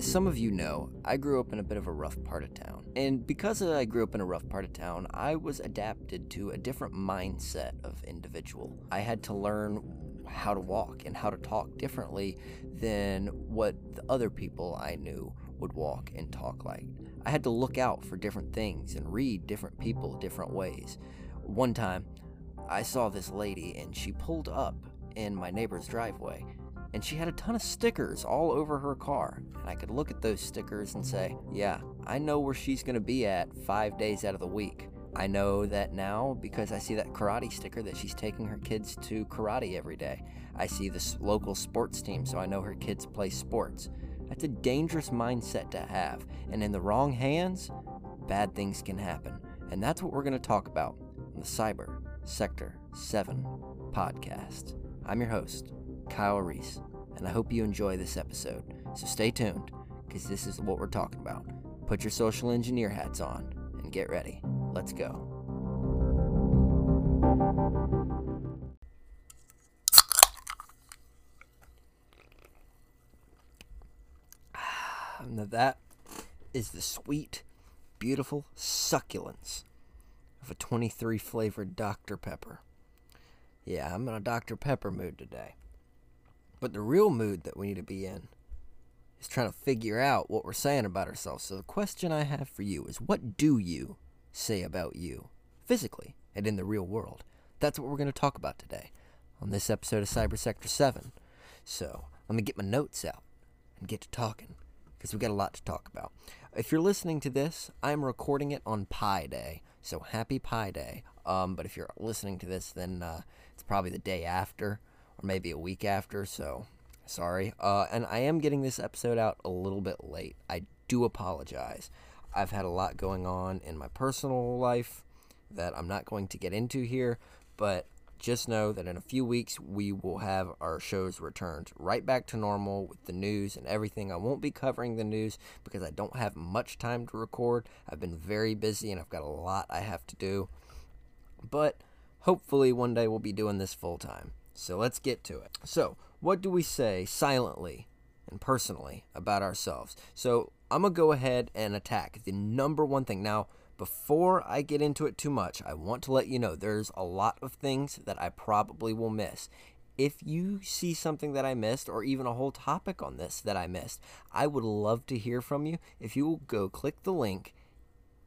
As some of you know, I grew up in a bit of a rough part of town. And because I grew up in a rough part of town, I was adapted to a different mindset of individual. I had to learn how to walk and how to talk differently than what the other people I knew would walk and talk like. I had to look out for different things and read different people different ways. One time, I saw this lady and she pulled up in my neighbor's driveway and she had a ton of stickers all over her car. And I could look at those stickers and say, yeah, I know where she's going to be at five days out of the week. I know that now because I see that karate sticker that she's taking her kids to karate every day. I see this local sports team, so I know her kids play sports. That's a dangerous mindset to have, and in the wrong hands, bad things can happen. And that's what we're going to talk about on the Cyber Sector 7 podcast. I'm your host, Kyle Reese, and I hope you enjoy this episode. So stay tuned, because this is what we're talking about. Put your social engineer hats on and get ready. Let's go. Now that is the sweet, beautiful succulence of a 23 flavored Dr. Pepper. Yeah, I'm in a Dr. Pepper mood today. But the real mood that we need to be in is trying to figure out what we're saying about ourselves. So the question I have for you is what do you say about you physically and in the real world? That's what we're going to talk about today on this episode of Cyber Sector 7. So let me get my notes out and get to talking because we've got a lot to talk about. If you're listening to this, I'm recording it on Pi Day. So happy Pi Day. Um, but if you're listening to this, then uh, it's probably the day after or maybe a week after. So sorry. Uh, and I am getting this episode out a little bit late. I do apologize. I've had a lot going on in my personal life that I'm not going to get into here, but just know that in a few weeks we will have our shows returned right back to normal with the news and everything. I won't be covering the news because I don't have much time to record. I've been very busy and I've got a lot I have to do. But hopefully one day we'll be doing this full time. So let's get to it. So, what do we say silently and personally about ourselves? So, I'm going to go ahead and attack the number one thing. Now, before I get into it too much, I want to let you know there's a lot of things that I probably will miss. If you see something that I missed, or even a whole topic on this that I missed, I would love to hear from you. If you will go click the link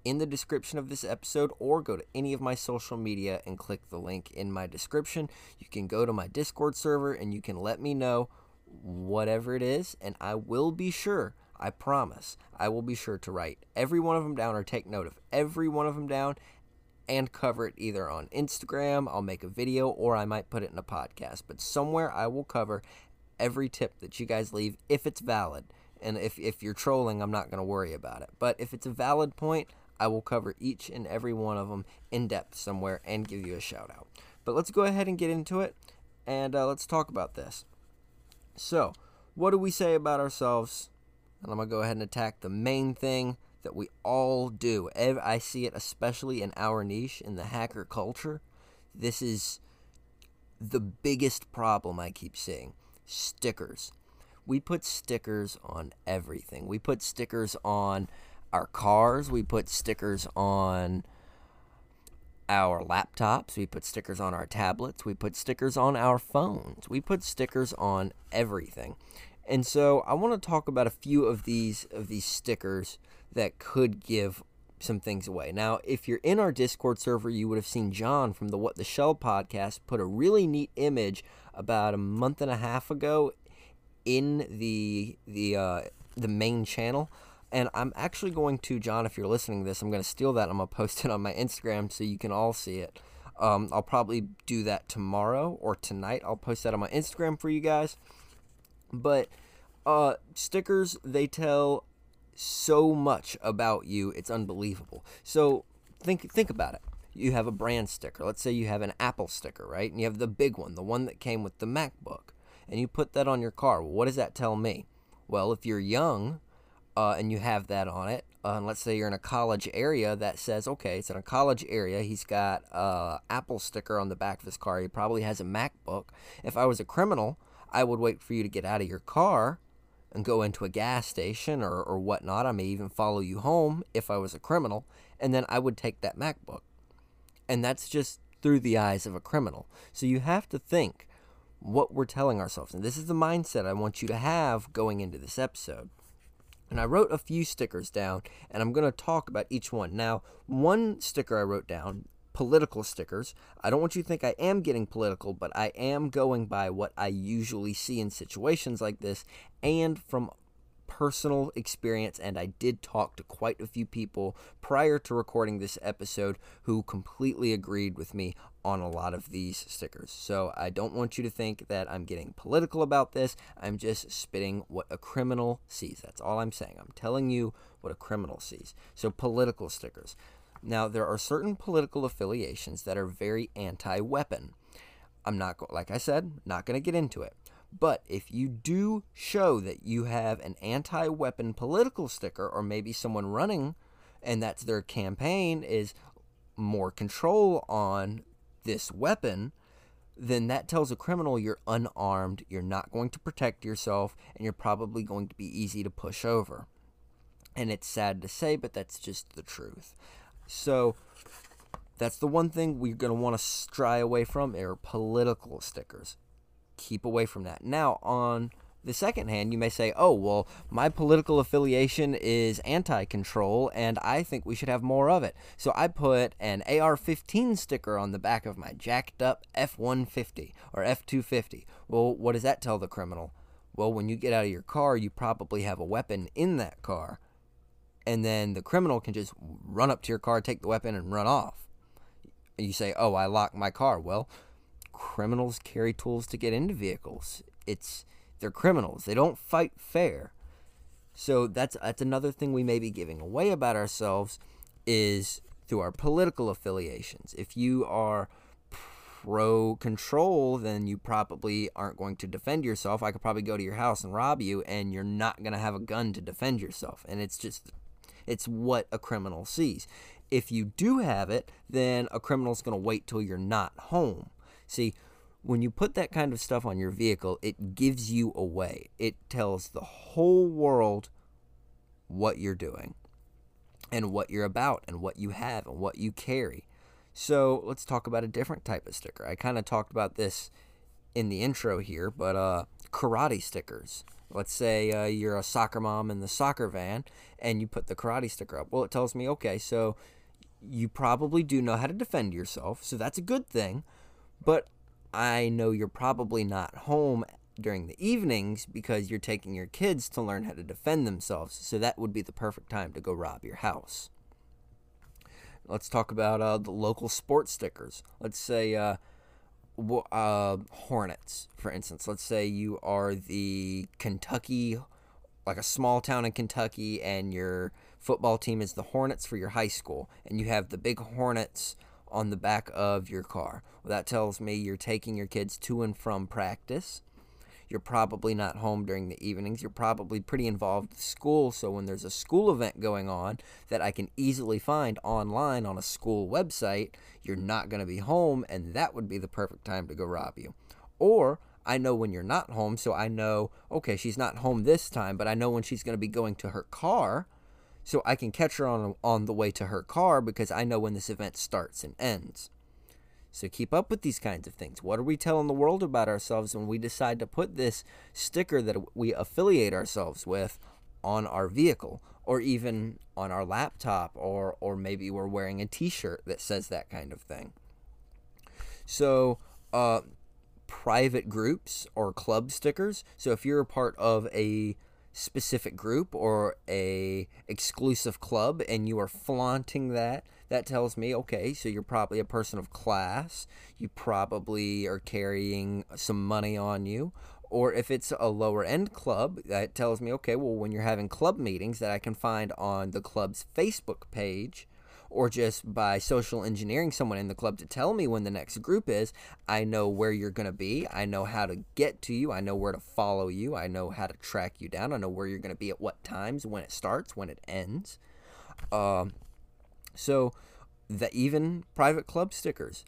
in the description of this episode or go to any of my social media and click the link in my description. You can go to my Discord server and you can let me know whatever it is, and I will be sure, I promise, I will be sure to write every one of them down or take note of every one of them down and cover it either on Instagram, I'll make a video, or I might put it in a podcast. But somewhere I will cover every tip that you guys leave if it's valid. And if, if you're trolling, I'm not going to worry about it. But if it's a valid point, I will cover each and every one of them in depth somewhere and give you a shout out. But let's go ahead and get into it and uh, let's talk about this. So, what do we say about ourselves? And I'm going to go ahead and attack the main thing that we all do. I see it especially in our niche, in the hacker culture. This is the biggest problem I keep seeing stickers. We put stickers on everything. We put stickers on our cars. We put stickers on our laptops. We put stickers on our tablets. We put stickers on our phones. We put stickers on everything. And so I want to talk about a few of these of these stickers that could give some things away. Now, if you're in our Discord server, you would have seen John from the What the Shell podcast put a really neat image about a month and a half ago in the the uh, the main channel and I'm actually going to, John, if you're listening to this, I'm going to steal that. I'm going to post it on my Instagram so you can all see it. Um, I'll probably do that tomorrow or tonight. I'll post that on my Instagram for you guys. But uh, stickers, they tell so much about you. It's unbelievable. So think think about it. You have a brand sticker. Let's say you have an Apple sticker, right? And you have the big one, the one that came with the MacBook. And you put that on your car. Well, what does that tell me? Well, if you're young, uh, and you have that on it, uh, and let's say you're in a college area that says, okay, it's in a college area. He's got a Apple sticker on the back of his car. He probably has a MacBook. If I was a criminal, I would wait for you to get out of your car and go into a gas station or, or whatnot. I may even follow you home if I was a criminal, and then I would take that MacBook. And that's just through the eyes of a criminal. So you have to think what we're telling ourselves. And this is the mindset I want you to have going into this episode. And I wrote a few stickers down, and I'm going to talk about each one. Now, one sticker I wrote down political stickers. I don't want you to think I am getting political, but I am going by what I usually see in situations like this and from personal experience. And I did talk to quite a few people prior to recording this episode who completely agreed with me on a lot of these stickers. So I don't want you to think that I'm getting political about this. I'm just spitting what a criminal sees. That's all I'm saying. I'm telling you what a criminal sees. So political stickers. Now, there are certain political affiliations that are very anti weapon. I'm not, like I said, not going to get into it. But if you do show that you have an anti weapon political sticker, or maybe someone running and that's their campaign is more control on this weapon, then that tells a criminal you're unarmed, you're not going to protect yourself, and you're probably going to be easy to push over. And it's sad to say, but that's just the truth. So that's the one thing we're going to want to stray away from are political stickers. Keep away from that. Now, on the second hand, you may say, oh, well, my political affiliation is anti control, and I think we should have more of it. So I put an AR 15 sticker on the back of my jacked up F 150 or F 250. Well, what does that tell the criminal? Well, when you get out of your car, you probably have a weapon in that car and then the criminal can just run up to your car, take the weapon, and run off. You say, "Oh, I locked my car." Well, criminals carry tools to get into vehicles. It's they're criminals. They don't fight fair. So that's that's another thing we may be giving away about ourselves is through our political affiliations. If you are pro control, then you probably aren't going to defend yourself. I could probably go to your house and rob you, and you're not going to have a gun to defend yourself. And it's just it's what a criminal sees. If you do have it, then a criminal's going to wait till you're not home. See, when you put that kind of stuff on your vehicle, it gives you away. It tells the whole world what you're doing and what you're about and what you have and what you carry. So let's talk about a different type of sticker. I kind of talked about this in the intro here, but uh, karate stickers. Let's say uh, you're a soccer mom in the soccer van and you put the karate sticker up. Well, it tells me, okay, so you probably do know how to defend yourself, so that's a good thing. But I know you're probably not home during the evenings because you're taking your kids to learn how to defend themselves. So that would be the perfect time to go rob your house. Let's talk about uh, the local sports stickers. Let's say uh, uh, Hornets, for instance. Let's say you are the Kentucky, like a small town in Kentucky, and your football team is the Hornets for your high school, and you have the big Hornets on the back of your car. Well, that tells me you're taking your kids to and from practice you're probably not home during the evenings. You're probably pretty involved with school. So when there's a school event going on that I can easily find online on a school website, you're not going to be home, and that would be the perfect time to go rob you. Or I know when you're not home, so I know, okay, she's not home this time, but I know when she's going to be going to her car, so I can catch her on on the way to her car because I know when this event starts and ends. So keep up with these kinds of things. What are we telling the world about ourselves when we decide to put this sticker that we affiliate ourselves with on our vehicle or even on our laptop or or maybe we're wearing a t-shirt that says that kind of thing. So, uh, private groups or club stickers. So if you're a part of a specific group or a exclusive club and you are flaunting that that tells me okay so you're probably a person of class. You probably are carrying some money on you. Or if it's a lower end club that tells me okay well when you're having club meetings that i can find on the club's facebook page or just by social engineering someone in the club to tell me when the next group is, I know where you're going to be. I know how to get to you. I know where to follow you. I know how to track you down. I know where you're going to be at what times, when it starts, when it ends. Um, so, the even private club stickers,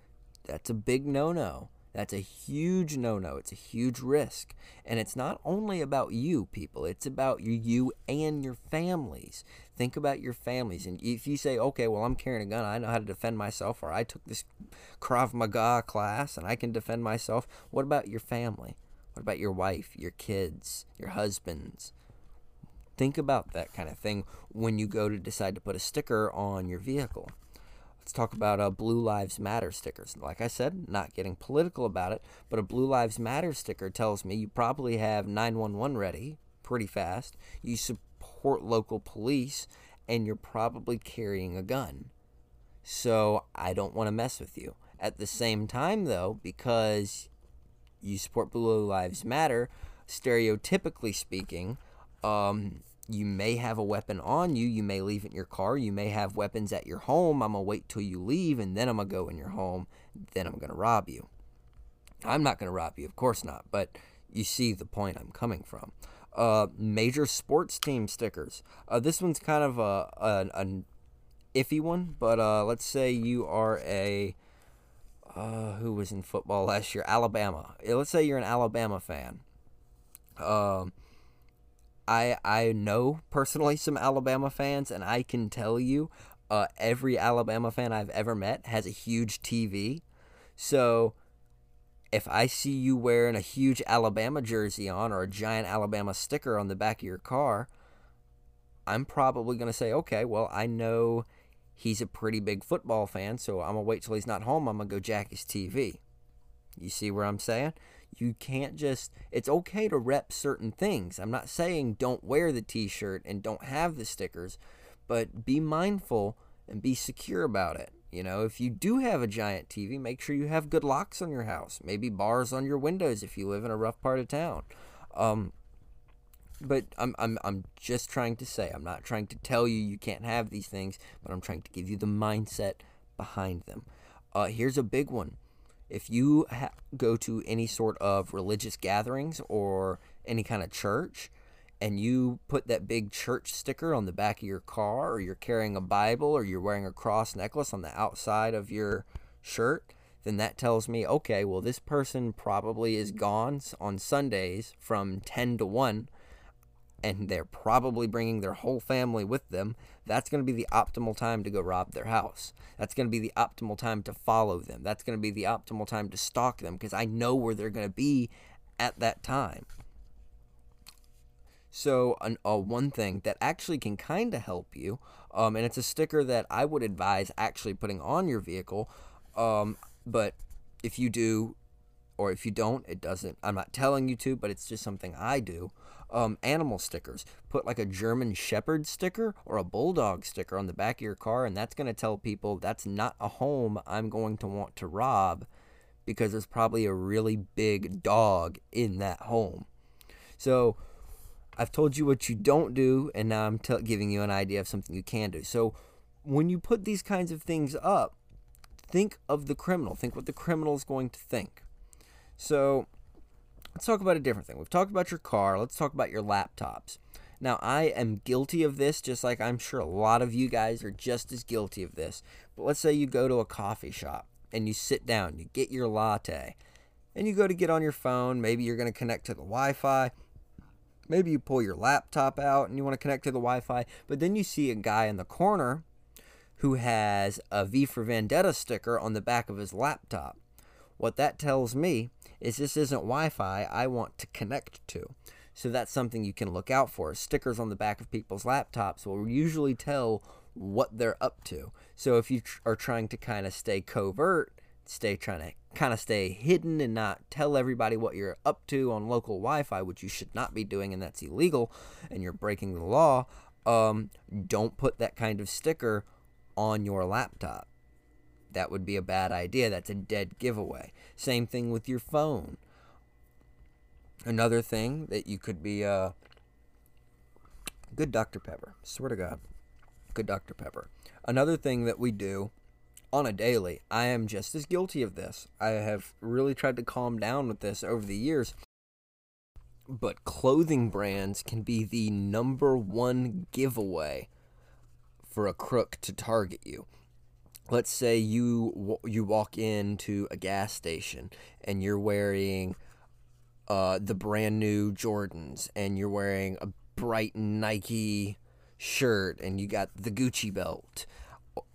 that's a big no no. That's a huge no no. It's a huge risk. And it's not only about you, people, it's about you and your families. Think about your families. And if you say, okay, well, I'm carrying a gun, I know how to defend myself, or I took this Krav Maga class and I can defend myself, what about your family? What about your wife, your kids, your husbands? Think about that kind of thing when you go to decide to put a sticker on your vehicle. Let's talk about uh, Blue Lives Matter stickers. Like I said, not getting political about it, but a Blue Lives Matter sticker tells me you probably have 911 ready pretty fast, you support local police, and you're probably carrying a gun. So I don't want to mess with you. At the same time, though, because you support Blue Lives Matter, stereotypically speaking, um, you may have a weapon on you. You may leave it in your car. You may have weapons at your home. I'm going to wait till you leave and then I'm going to go in your home. Then I'm going to rob you. I'm not going to rob you, of course not, but you see the point I'm coming from. Uh, major sports team stickers. Uh, this one's kind of a, a, a iffy one, but uh, let's say you are a. Uh, who was in football last year? Alabama. Let's say you're an Alabama fan. Um I I know personally some Alabama fans, and I can tell you, uh, every Alabama fan I've ever met has a huge TV. So if I see you wearing a huge Alabama jersey on or a giant Alabama sticker on the back of your car, I'm probably going to say, okay, well, I know he's a pretty big football fan, so I'm going to wait till he's not home. I'm going to go jack his TV. You see where I'm saying? You can't just it's okay to rep certain things. I'm not saying don't wear the t-shirt and don't have the stickers but be mindful and be secure about it. You know if you do have a giant tv make sure you have good locks on your house maybe bars on your windows if you live in a rough part of town. Um, but I'm, I'm, I'm just trying to say i'm not trying to tell you you can't have these things but i'm trying to give you the mindset behind them. Uh, here's a big one if you ha- go to any sort of religious gatherings or any kind of church and you put that big church sticker on the back of your car or you're carrying a bible or you're wearing a cross necklace on the outside of your shirt then that tells me okay well this person probably is gone on sundays from 10 to 1 and they're probably bringing their whole family with them, that's going to be the optimal time to go rob their house. That's going to be the optimal time to follow them. That's going to be the optimal time to stalk them because I know where they're going to be at that time. So, an, uh, one thing that actually can kind of help you, um, and it's a sticker that I would advise actually putting on your vehicle, um, but if you do or if you don't, it doesn't. I'm not telling you to, but it's just something I do um, animal stickers. Put like a German Shepherd sticker or a Bulldog sticker on the back of your car, and that's going to tell people that's not a home I'm going to want to rob because there's probably a really big dog in that home. So I've told you what you don't do, and now I'm t- giving you an idea of something you can do. So when you put these kinds of things up, think of the criminal. Think what the criminal is going to think. So Let's talk about a different thing. We've talked about your car. Let's talk about your laptops. Now, I am guilty of this, just like I'm sure a lot of you guys are just as guilty of this. But let's say you go to a coffee shop and you sit down, you get your latte, and you go to get on your phone. Maybe you're going to connect to the Wi Fi. Maybe you pull your laptop out and you want to connect to the Wi Fi. But then you see a guy in the corner who has a V for Vendetta sticker on the back of his laptop. What that tells me is this isn't Wi-Fi I want to connect to. So that's something you can look out for. Stickers on the back of people's laptops will usually tell what they're up to. So if you tr- are trying to kind of stay covert, stay trying to kind of stay hidden and not tell everybody what you're up to on local Wi-Fi, which you should not be doing, and that's illegal, and you're breaking the law. Um, don't put that kind of sticker on your laptop that would be a bad idea. That's a dead giveaway. Same thing with your phone. Another thing that you could be uh, good Dr. Pepper. Swear to God. Good Dr. Pepper. Another thing that we do on a daily, I am just as guilty of this. I have really tried to calm down with this over the years. But clothing brands can be the number one giveaway for a crook to target you let's say you you walk into a gas station and you're wearing uh, the brand new Jordans and you're wearing a bright Nike shirt and you got the Gucci belt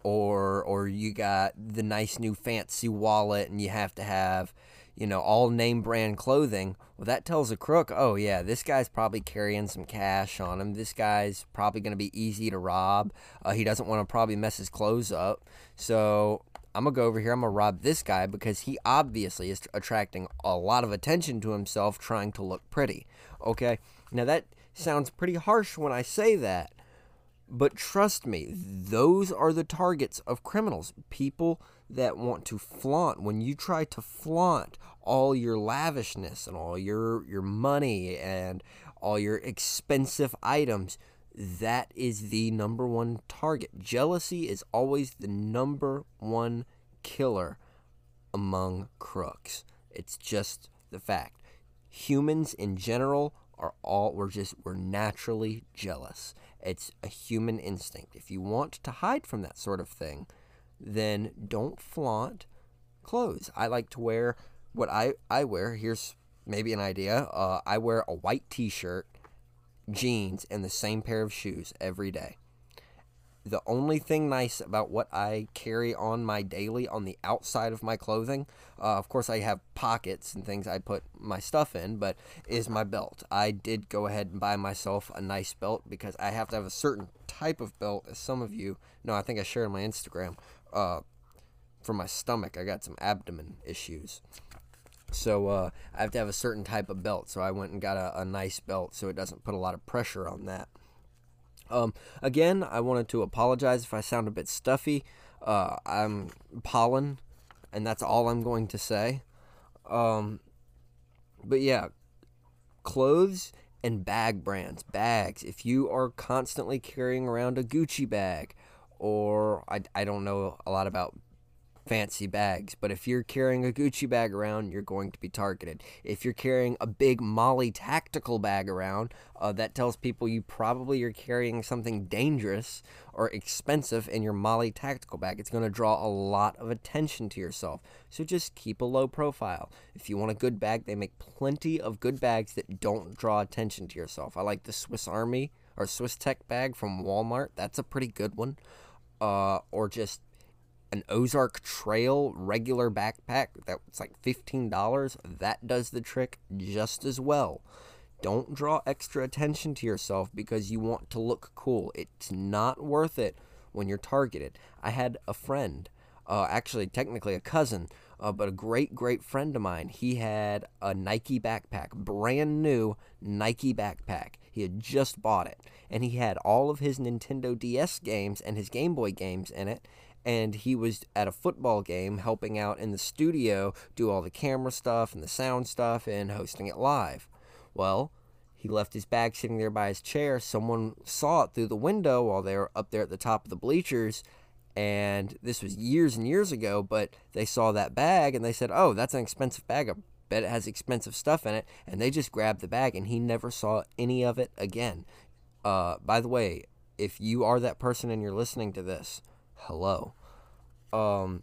or or you got the nice new fancy wallet and you have to have you know all name brand clothing well that tells a crook oh yeah this guy's probably carrying some cash on him. This guy's probably going to be easy to rob. Uh, he doesn't want to probably mess his clothes up. So i'm going to go over here i'm going to rob this guy because he obviously is attracting a lot of attention to himself trying to look pretty okay? Now that sounds pretty harsh when i say that but trust me, those are the targets of criminals. People that want to flaunt. When you try to flaunt all your lavishness and all your, your money and all your expensive items, that is the number one target. Jealousy is always the number one killer among crooks. It's just the fact. Humans in general are all we're just we're naturally jealous. It's a human instinct. If you want to hide from that sort of thing, then don't flaunt clothes. I like to wear what I, I wear. Here's maybe an idea. Uh, I wear a white t shirt, jeans, and the same pair of shoes every day the only thing nice about what I carry on my daily on the outside of my clothing, uh, of course, I have pockets and things I put my stuff in, but is my belt. I did go ahead and buy myself a nice belt because I have to have a certain type of belt, as some of you know. I think I shared on my Instagram. Uh, for my stomach, I got some abdomen issues. So uh, I have to have a certain type of belt. So I went and got a, a nice belt so it doesn't put a lot of pressure on that. Um, again, I wanted to apologize if I sound a bit stuffy. Uh, I'm pollen, and that's all I'm going to say. Um, but yeah, clothes and bag brands. Bags. If you are constantly carrying around a Gucci bag, or I, I don't know a lot about fancy bags. But if you're carrying a Gucci bag around, you're going to be targeted. If you're carrying a big MOLLE tactical bag around, uh, that tells people you probably are carrying something dangerous or expensive in your MOLLE tactical bag. It's going to draw a lot of attention to yourself. So just keep a low profile. If you want a good bag, they make plenty of good bags that don't draw attention to yourself. I like the Swiss Army or Swiss Tech bag from Walmart. That's a pretty good one. Uh, or just an Ozark Trail regular backpack that's like $15, that does the trick just as well. Don't draw extra attention to yourself because you want to look cool. It's not worth it when you're targeted. I had a friend, uh, actually, technically a cousin, uh, but a great, great friend of mine. He had a Nike backpack, brand new Nike backpack. He had just bought it, and he had all of his Nintendo DS games and his Game Boy games in it and he was at a football game helping out in the studio do all the camera stuff and the sound stuff and hosting it live. Well, he left his bag sitting there by his chair. Someone saw it through the window while they were up there at the top of the bleachers. And this was years and years ago, but they saw that bag and they said, Oh, that's an expensive bag. I bet it has expensive stuff in it. And they just grabbed the bag and he never saw any of it again. Uh, by the way, if you are that person and you're listening to this, hello. Um,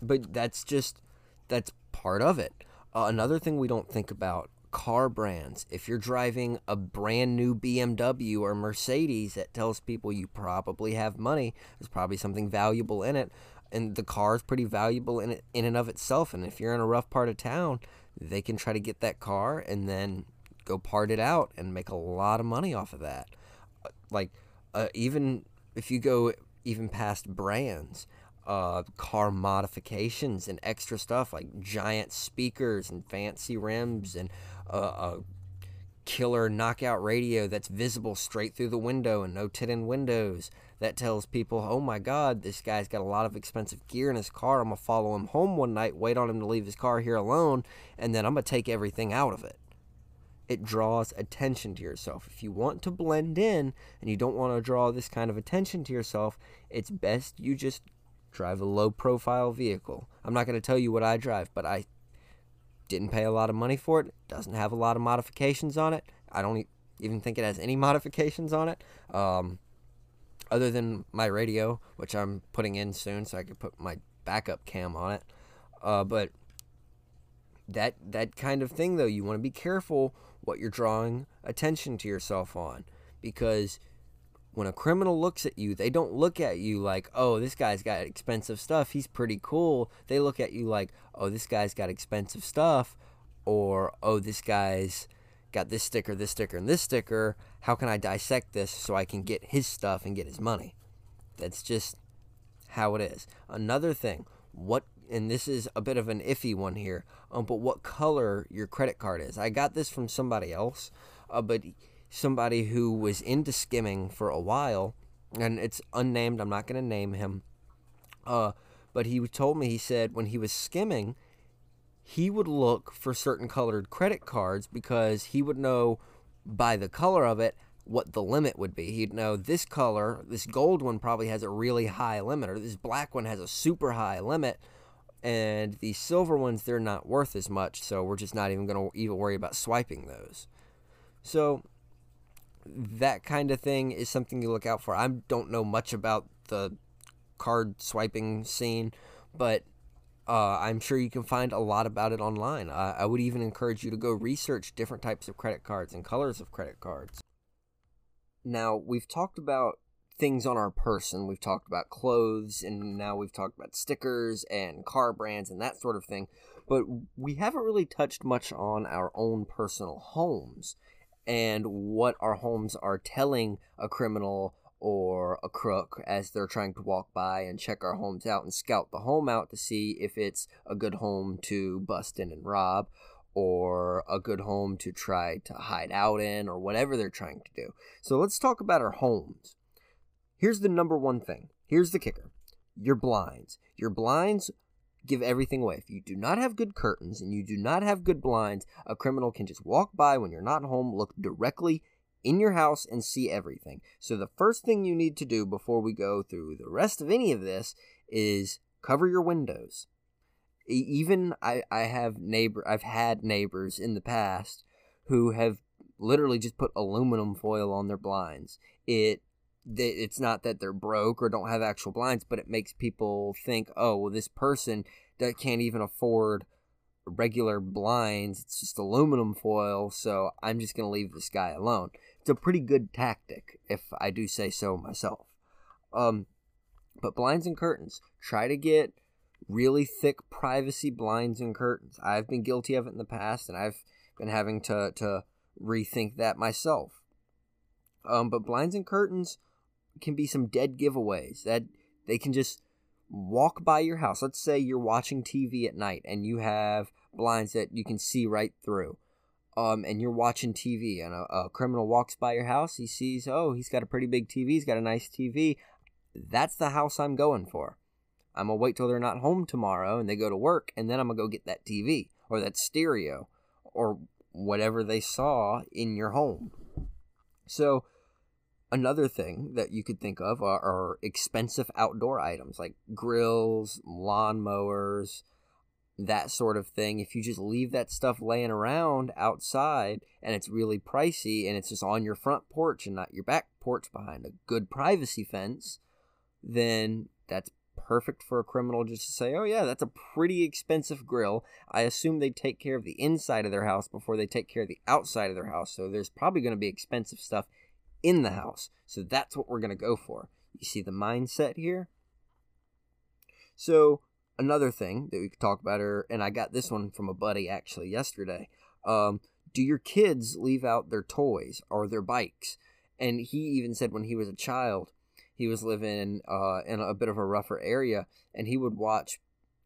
but that's just that's part of it. Uh, another thing we don't think about car brands. If you're driving a brand new BMW or Mercedes that tells people you probably have money, there's probably something valuable in it, and the car is pretty valuable in in and of itself. And if you're in a rough part of town, they can try to get that car and then go part it out and make a lot of money off of that. Uh, like uh, even if you go even past brands, uh, car modifications and extra stuff like giant speakers and fancy rims and uh, a killer knockout radio that's visible straight through the window and no tinted windows that tells people, oh my god, this guy's got a lot of expensive gear in his car. I'm going to follow him home one night, wait on him to leave his car here alone, and then I'm going to take everything out of it it draws attention to yourself. If you want to blend in and you don't want to draw this kind of attention to yourself, it's best you just drive a low profile vehicle. I'm not going to tell you what I drive, but I didn't pay a lot of money for it. Doesn't have a lot of modifications on it. I don't even think it has any modifications on it. Um, other than my radio, which I'm putting in soon, so I can put my backup cam on it. Uh, but that that kind of thing, though, you want to be careful what you're drawing attention to yourself on, because when a criminal looks at you, they don't look at you like, oh, this guy's got expensive stuff. He's pretty cool. They look at you like, oh, this guy's got expensive stuff, or oh, this guy's got this sticker, this sticker, and this sticker. How can I dissect this so I can get his stuff and get his money? That's just how it is. Another thing, what, and this is a bit of an iffy one here, um, but what color your credit card is. I got this from somebody else, uh, but somebody who was into skimming for a while, and it's unnamed. I'm not going to name him. Uh, but he told me he said when he was skimming, he would look for certain colored credit cards because he would know by the color of it what the limit would be. He'd know this color, this gold one probably has a really high limit, or this black one has a super high limit, and the silver ones they're not worth as much, so we're just not even going to even worry about swiping those. So that kind of thing is something you look out for. I don't know much about the card swiping scene, but uh, I'm sure you can find a lot about it online. Uh, I would even encourage you to go research different types of credit cards and colors of credit cards. Now, we've talked about things on our person. We've talked about clothes, and now we've talked about stickers and car brands and that sort of thing. But we haven't really touched much on our own personal homes and what our homes are telling a criminal or a crook as they're trying to walk by and check our homes out and scout the home out to see if it's a good home to bust in and rob or a good home to try to hide out in or whatever they're trying to do. So let's talk about our homes. Here's the number one thing. Here's the kicker. Your blinds. Your blinds give everything away. If you do not have good curtains and you do not have good blinds, a criminal can just walk by when you're not home, look directly in your house, and see everything. So, the first thing you need to do before we go through the rest of any of this is cover your windows. Even I, I have neighbor I've had neighbors in the past who have literally just put aluminum foil on their blinds. It it's not that they're broke or don't have actual blinds, but it makes people think, oh, well, this person that can't even afford regular blinds. It's just aluminum foil, so I'm just gonna leave this guy alone. It's a pretty good tactic, if I do say so myself. Um, but blinds and curtains, try to get really thick privacy blinds and curtains. I've been guilty of it in the past, and I've been having to to rethink that myself. Um, but blinds and curtains can be some dead giveaways that they can just walk by your house. Let's say you're watching TV at night and you have blinds that you can see right through. Um, and you're watching TV and a, a criminal walks by your house. He sees, oh, he's got a pretty big TV. He's got a nice TV. That's the house I'm going for. I'm gonna wait till they're not home tomorrow and they go to work, and then I'm gonna go get that TV or that stereo or whatever they saw in your home. So Another thing that you could think of are, are expensive outdoor items like grills, lawnmowers, that sort of thing. If you just leave that stuff laying around outside and it's really pricey and it's just on your front porch and not your back porch behind a good privacy fence, then that's perfect for a criminal just to say, oh, yeah, that's a pretty expensive grill. I assume they take care of the inside of their house before they take care of the outside of their house. So there's probably going to be expensive stuff in the house. So that's what we're going to go for. You see the mindset here? So, another thing that we could talk about, are, and I got this one from a buddy actually yesterday. Um, do your kids leave out their toys or their bikes? And he even said when he was a child, he was living uh, in a bit of a rougher area, and he would watch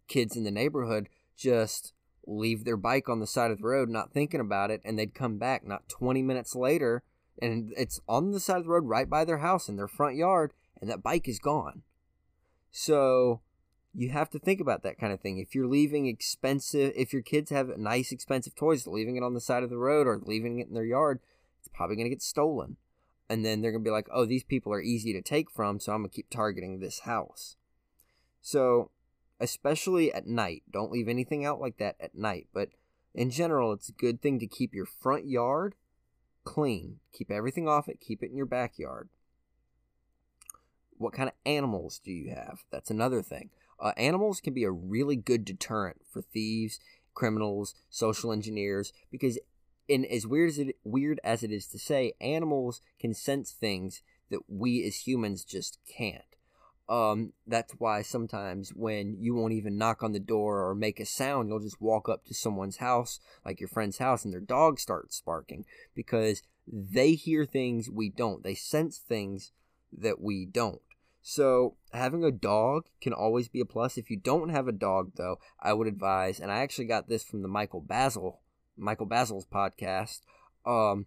kids in the neighborhood just leave their bike on the side of the road, not thinking about it, and they'd come back not 20 minutes later and it's on the side of the road right by their house in their front yard and that bike is gone. So you have to think about that kind of thing. If you're leaving expensive if your kids have nice expensive toys leaving it on the side of the road or leaving it in their yard it's probably going to get stolen. And then they're going to be like oh these people are easy to take from so i'm going to keep targeting this house. So especially at night don't leave anything out like that at night but in general it's a good thing to keep your front yard clean. Keep everything off it, keep it in your backyard. What kind of animals do you have? That's another thing. Uh, animals can be a really good deterrent for thieves, criminals, social engineers, because in as weird as it weird as it is to say, animals can sense things that we as humans just can't. Um, that's why sometimes when you won't even knock on the door or make a sound, you'll just walk up to someone's house, like your friend's house, and their dog starts barking because they hear things we don't. They sense things that we don't. So having a dog can always be a plus. If you don't have a dog, though, I would advise, and I actually got this from the Michael Bazzell, Michael Bazzell's podcast. Um,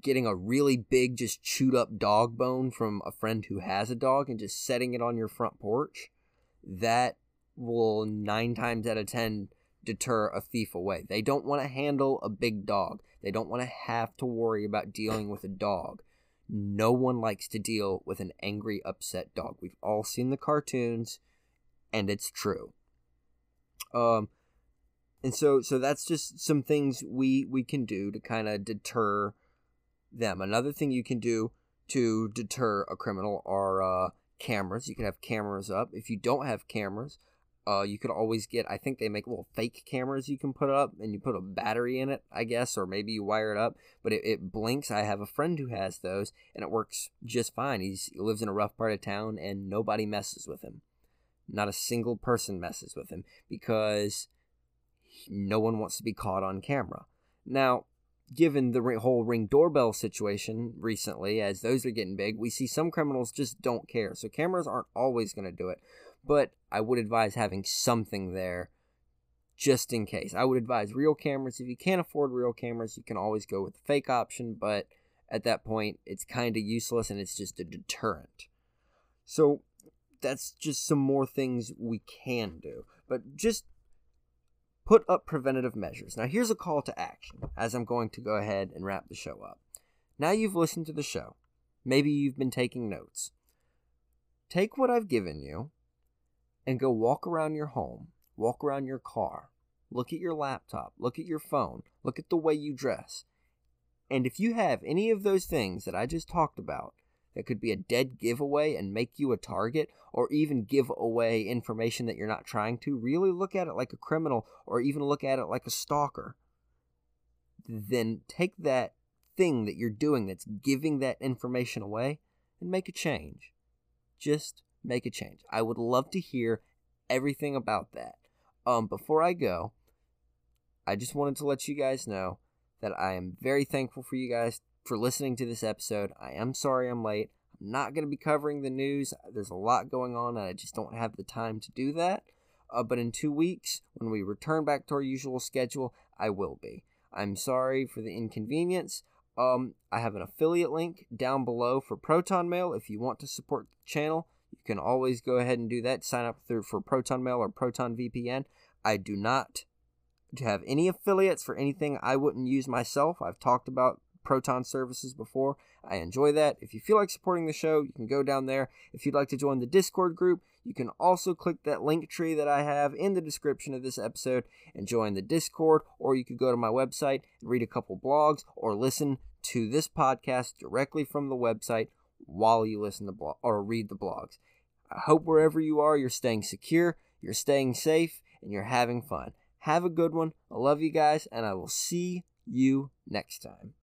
getting a really big, just chewed up dog bone from a friend who has a dog and just setting it on your front porch, that will nine times out of ten deter a thief away. They don't want to handle a big dog. They don't want to have to worry about dealing with a dog. No one likes to deal with an angry, upset dog. We've all seen the cartoons, and it's true. Um, and so so that's just some things we we can do to kind of deter them. Another thing you can do to deter a criminal are uh, cameras. You can have cameras up. If you don't have cameras, uh, you could always get. I think they make little fake cameras you can put up, and you put a battery in it, I guess, or maybe you wire it up. But it, it blinks. I have a friend who has those, and it works just fine. He's, he lives in a rough part of town, and nobody messes with him. Not a single person messes with him because no one wants to be caught on camera. Now, given the whole ring doorbell situation recently, as those are getting big, we see some criminals just don't care. So cameras aren't always going to do it. But I would advise having something there just in case. I would advise real cameras. If you can't afford real cameras, you can always go with the fake option. But at that point, it's kind of useless and it's just a deterrent. So that's just some more things we can do. But just put up preventative measures. Now, here's a call to action as I'm going to go ahead and wrap the show up. Now you've listened to the show. Maybe you've been taking notes. Take what I've given you and go walk around your home, walk around your car, look at your laptop, look at your phone, look at the way you dress. And if you have any of those things that I just talked about, that could be a dead giveaway and make you a target, or even give away information that you're not trying to, really look at it like a criminal or even look at it like a stalker, then take that thing that you're doing that's giving that information away and make a change. Just make a change. I would love to hear everything about that. Um, before I go, I just wanted to let you guys know that I am very thankful for you guys for listening to this episode. I am sorry I'm late. I'm not going to be covering the news. There's a lot going on, and I just don't have the time to do that. Uh, but in two weeks, when we return back to our usual schedule, I will be. I'm sorry for the inconvenience. Um, I have an affiliate link down below for Proton Mail. If you want to support the channel, you can always go ahead and do that. Sign up through for Proton Mail or Proton VPN. I do not have any affiliates for anything I wouldn't use myself. I've talked about Proton services before. I enjoy that. If you feel like supporting the show, you can go down there. If you'd like to join the Discord group, you can also click that link tree that I have in the description of this episode and join the Discord, or you could go to my website and read a couple blogs or listen to this podcast directly from the website while you listen to blog or read the blogs. I hope wherever you are, you're staying secure, you're staying safe, and you're having fun. Have a good one. I love you guys, and I will see you next time.